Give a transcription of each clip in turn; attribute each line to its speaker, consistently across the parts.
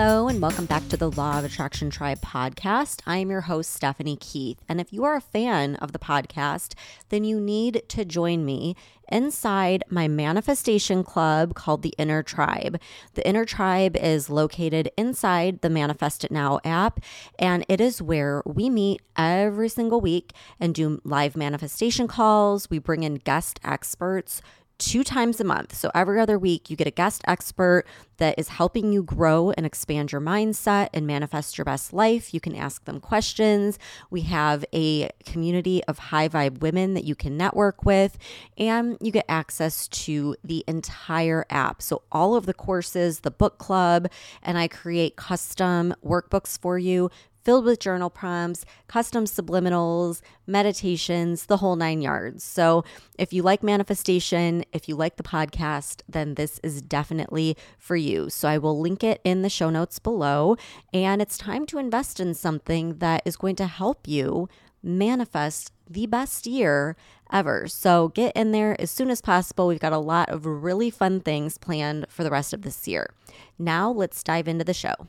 Speaker 1: Hello, and welcome back to the Law of Attraction Tribe podcast. I am your host, Stephanie Keith. And if you are a fan of the podcast, then you need to join me inside my manifestation club called the Inner Tribe. The Inner Tribe is located inside the Manifest It Now app, and it is where we meet every single week and do live manifestation calls. We bring in guest experts two times a month. So every other week, you get a guest expert that is helping you grow and expand your mindset and manifest your best life. You can ask them questions. We have a community of high vibe women that you can network with, and you get access to the entire app. So all of the courses, the book club, and I create custom workbooks for you filled with journal prompts, custom subliminals, meditations, the whole nine yards. So, if you like manifestation, if you like the podcast, then this is definitely for you. So, I will link it in the show notes below. And it's time to invest in something that is going to help you manifest the best year ever. So get in there as soon as possible. We've got a lot of really fun things planned for the rest of this year. Now, let's dive into the show.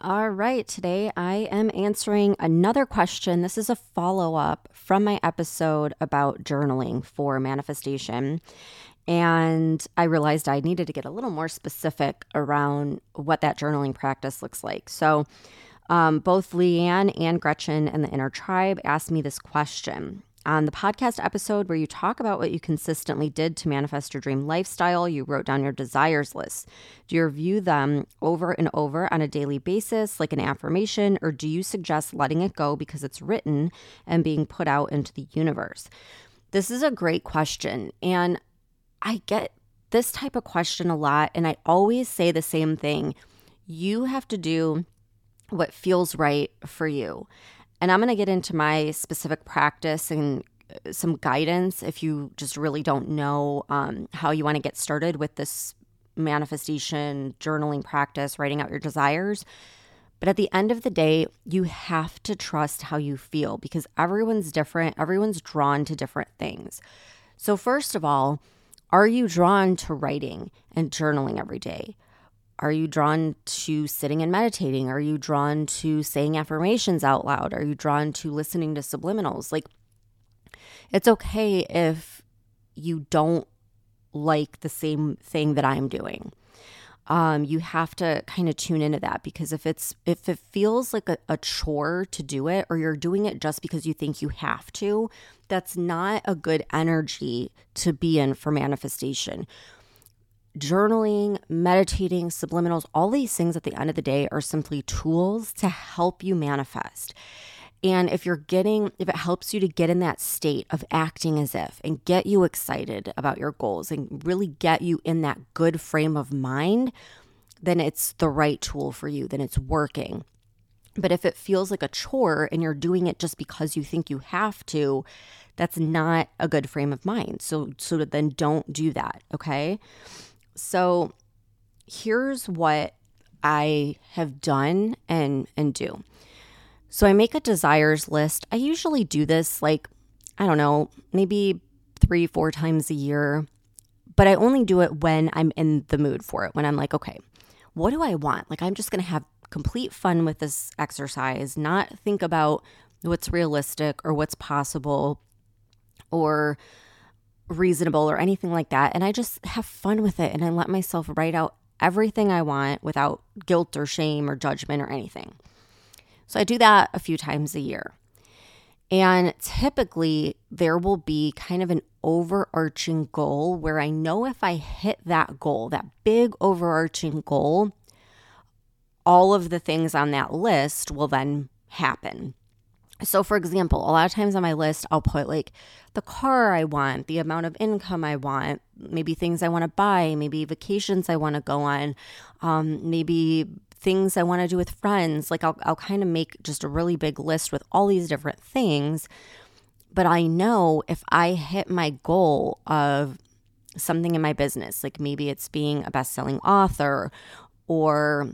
Speaker 1: All right, today I am answering another question. This is a follow up from my episode about journaling for manifestation. And I realized I needed to get a little more specific around what that journaling practice looks like. So, um, both Leanne and Gretchen and the Inner Tribe asked me this question on the podcast episode where you talk about what you consistently did to manifest your dream lifestyle. You wrote down your desires list. Do you review them over and over on a daily basis, like an affirmation, or do you suggest letting it go because it's written and being put out into the universe? This is a great question. And I get this type of question a lot. And I always say the same thing you have to do what feels right for you. And I'm going to get into my specific practice and uh, some guidance if you just really don't know um, how you want to get started with this manifestation, journaling practice, writing out your desires. But at the end of the day, you have to trust how you feel because everyone's different, everyone's drawn to different things. So, first of all, are you drawn to writing and journaling every day? Are you drawn to sitting and meditating? Are you drawn to saying affirmations out loud? Are you drawn to listening to subliminals? Like, it's okay if you don't like the same thing that I'm doing. Um, you have to kind of tune into that because if it's if it feels like a, a chore to do it or you're doing it just because you think you have to, that's not a good energy to be in for manifestation journaling, meditating, subliminals, all these things at the end of the day are simply tools to help you manifest. And if you're getting, if it helps you to get in that state of acting as if and get you excited about your goals and really get you in that good frame of mind, then it's the right tool for you, then it's working. But if it feels like a chore and you're doing it just because you think you have to, that's not a good frame of mind. So so then don't do that, okay? So here's what I have done and and do. So I make a desires list. I usually do this like I don't know, maybe 3 4 times a year, but I only do it when I'm in the mood for it. When I'm like, okay, what do I want? Like I'm just going to have complete fun with this exercise, not think about what's realistic or what's possible or reasonable or anything like that. And I just have fun with it and I let myself write out everything I want without guilt or shame or judgment or anything. So I do that a few times a year. And typically, there will be kind of an overarching goal where I know if I hit that goal, that big overarching goal, all of the things on that list will then happen. So, for example, a lot of times on my list, I'll put like the car I want, the amount of income I want, maybe things I want to buy, maybe vacations I want to go on, um, maybe things I want to do with friends. Like, I'll, I'll kind of make just a really big list with all these different things. But I know if I hit my goal of something in my business, like maybe it's being a best selling author or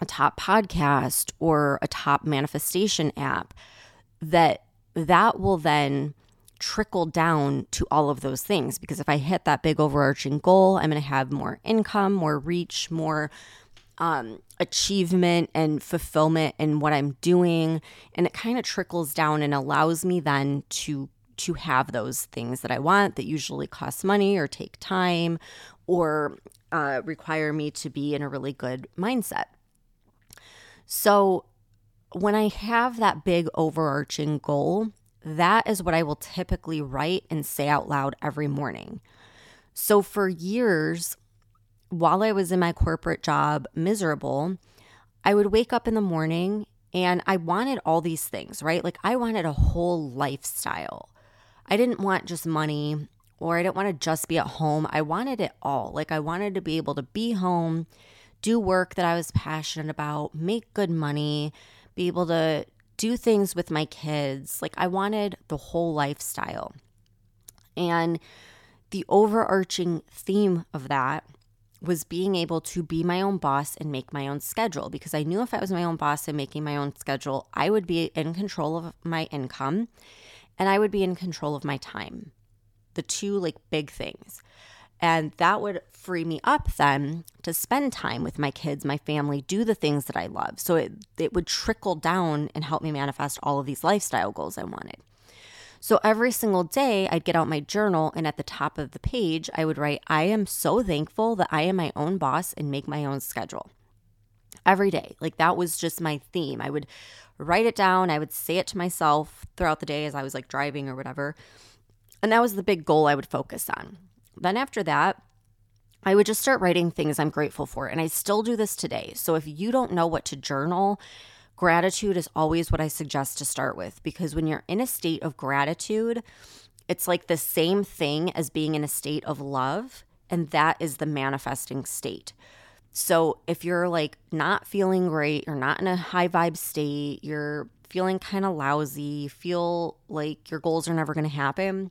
Speaker 1: a top podcast or a top manifestation app that that will then trickle down to all of those things because if I hit that big overarching goal, I'm going to have more income, more reach, more um, achievement and fulfillment in what I'm doing, and it kind of trickles down and allows me then to to have those things that I want that usually cost money or take time or uh, require me to be in a really good mindset. So when I have that big overarching goal, that is what I will typically write and say out loud every morning. So for years, while I was in my corporate job miserable, I would wake up in the morning and I wanted all these things, right? Like I wanted a whole lifestyle. I didn't want just money or I didn't want to just be at home. I wanted it all. Like I wanted to be able to be home, do work that I was passionate about, make good money, be able to do things with my kids. Like I wanted the whole lifestyle. And the overarching theme of that was being able to be my own boss and make my own schedule because I knew if I was my own boss and making my own schedule, I would be in control of my income and I would be in control of my time. The two like big things. And that would free me up then to spend time with my kids, my family, do the things that I love. So it, it would trickle down and help me manifest all of these lifestyle goals I wanted. So every single day, I'd get out my journal, and at the top of the page, I would write, I am so thankful that I am my own boss and make my own schedule. Every day. Like that was just my theme. I would write it down, I would say it to myself throughout the day as I was like driving or whatever. And that was the big goal I would focus on. Then after that, I would just start writing things I'm grateful for. And I still do this today. So if you don't know what to journal, gratitude is always what I suggest to start with because when you're in a state of gratitude, it's like the same thing as being in a state of love. And that is the manifesting state. So if you're like not feeling great, you're not in a high vibe state, you're feeling kind of lousy, feel like your goals are never going to happen,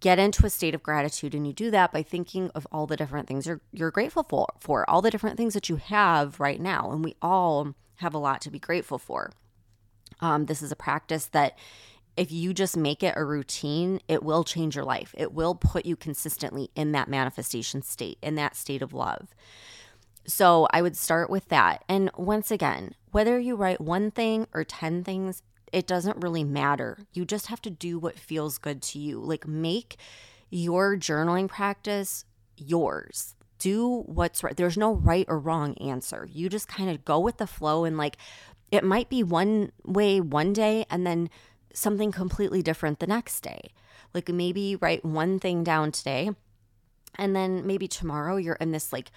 Speaker 1: get into a state of gratitude and you do that by thinking of all the different things you're you're grateful for for all the different things that you have right now. And we all have a lot to be grateful for. Um, this is a practice that if you just make it a routine it will change your life. It will put you consistently in that manifestation state in that state of love. So i would start with that. And once again whether you write one thing or 10 things it doesn't really matter. You just have to do what feels good to you. Like make your journaling practice yours. Do what's right. There's no right or wrong answer. You just kind of go with the flow and like it might be one way one day and then something completely different the next day. Like maybe write one thing down today and then maybe tomorrow you're in this like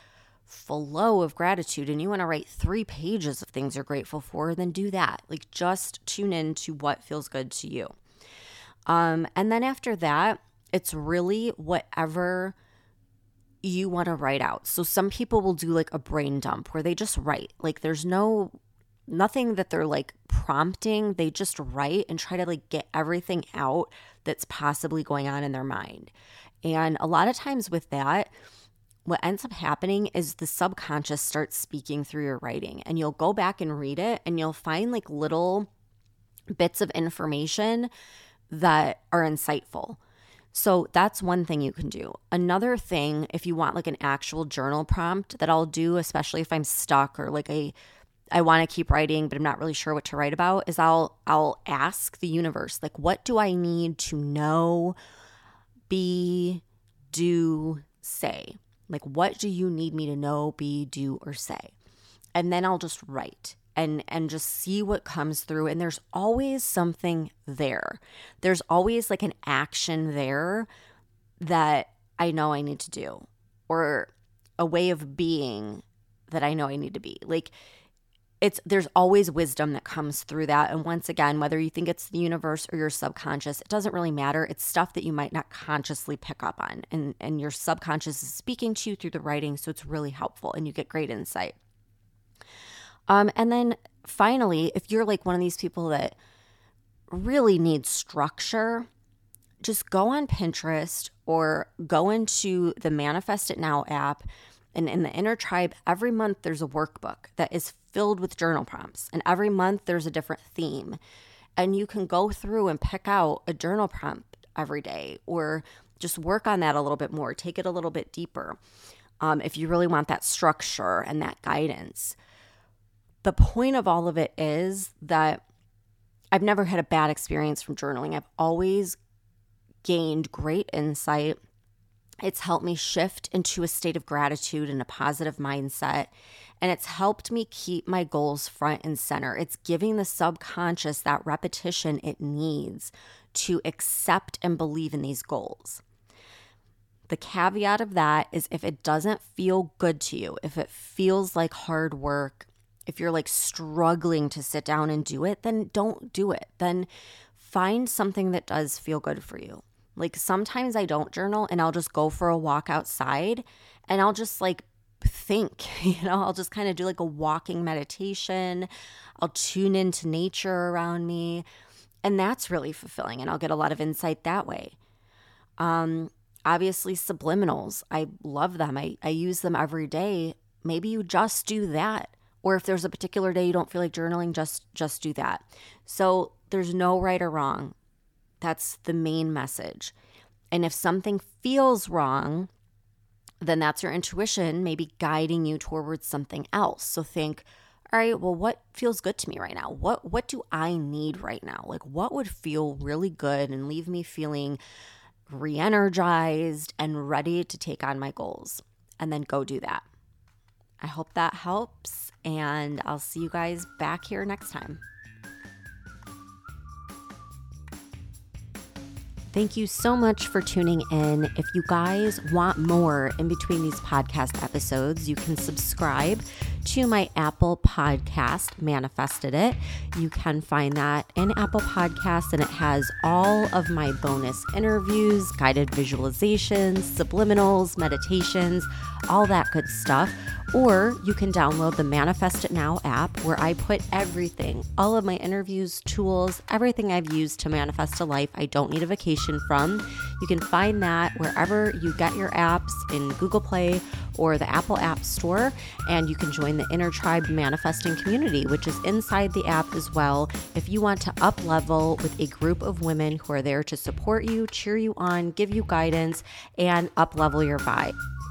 Speaker 1: flow of gratitude and you want to write three pages of things you're grateful for, then do that. Like just tune in to what feels good to you. Um, and then after that, it's really whatever you want to write out. So some people will do like a brain dump where they just write. Like there's no nothing that they're like prompting, they just write and try to like get everything out that's possibly going on in their mind. And a lot of times with that, what ends up happening is the subconscious starts speaking through your writing and you'll go back and read it and you'll find like little bits of information that are insightful. So that's one thing you can do. Another thing, if you want like an actual journal prompt that I'll do, especially if I'm stuck or like I I want to keep writing, but I'm not really sure what to write about, is I'll I'll ask the universe, like, what do I need to know, be, do, say? Like, what do you need me to know, be, do, or say? And then I'll just write and and just see what comes through. And there's always something there. There's always like an action there that i know i need to do or a way of being that i know i need to be. Like it's there's always wisdom that comes through that. And once again whether you think it's the universe or your subconscious it doesn't really matter. It's stuff that you might not consciously pick up on. And and your subconscious is speaking to you through the writing so it's really helpful and you get great insight. Um and then finally if you're like one of these people that really needs structure just go on Pinterest or go into the Manifest It Now app. And in the inner tribe, every month there's a workbook that is filled with journal prompts. And every month there's a different theme. And you can go through and pick out a journal prompt every day or just work on that a little bit more, take it a little bit deeper um, if you really want that structure and that guidance. The point of all of it is that I've never had a bad experience from journaling. I've always gained great insight it's helped me shift into a state of gratitude and a positive mindset. And it's helped me keep my goals front and center. It's giving the subconscious that repetition it needs to accept and believe in these goals. The caveat of that is if it doesn't feel good to you, if it feels like hard work, if you're like struggling to sit down and do it, then don't do it. Then find something that does feel good for you. Like sometimes I don't journal and I'll just go for a walk outside and I'll just like think, you know, I'll just kind of do like a walking meditation. I'll tune into nature around me. And that's really fulfilling and I'll get a lot of insight that way. Um, obviously subliminals. I love them. I, I use them every day. Maybe you just do that. Or if there's a particular day you don't feel like journaling, just just do that. So there's no right or wrong. That's the main message. And if something feels wrong, then that's your intuition maybe guiding you towards something else. So think, all right, well what feels good to me right now? What what do I need right now? Like what would feel really good and leave me feeling re-energized and ready to take on my goals? And then go do that. I hope that helps and I'll see you guys back here next time. Thank you so much for tuning in. If you guys want more in between these podcast episodes, you can subscribe to my Apple podcast, Manifested It. You can find that in Apple Podcasts, and it has all of my bonus interviews, guided visualizations, subliminals, meditations, all that good stuff. Or you can download the Manifest It Now app where I put everything, all of my interviews, tools, everything I've used to manifest a life I don't need a vacation from. You can find that wherever you get your apps in Google Play or the Apple App Store. And you can join the Inner Tribe Manifesting Community, which is inside the app as well. If you want to up level with a group of women who are there to support you, cheer you on, give you guidance, and up level your vibe.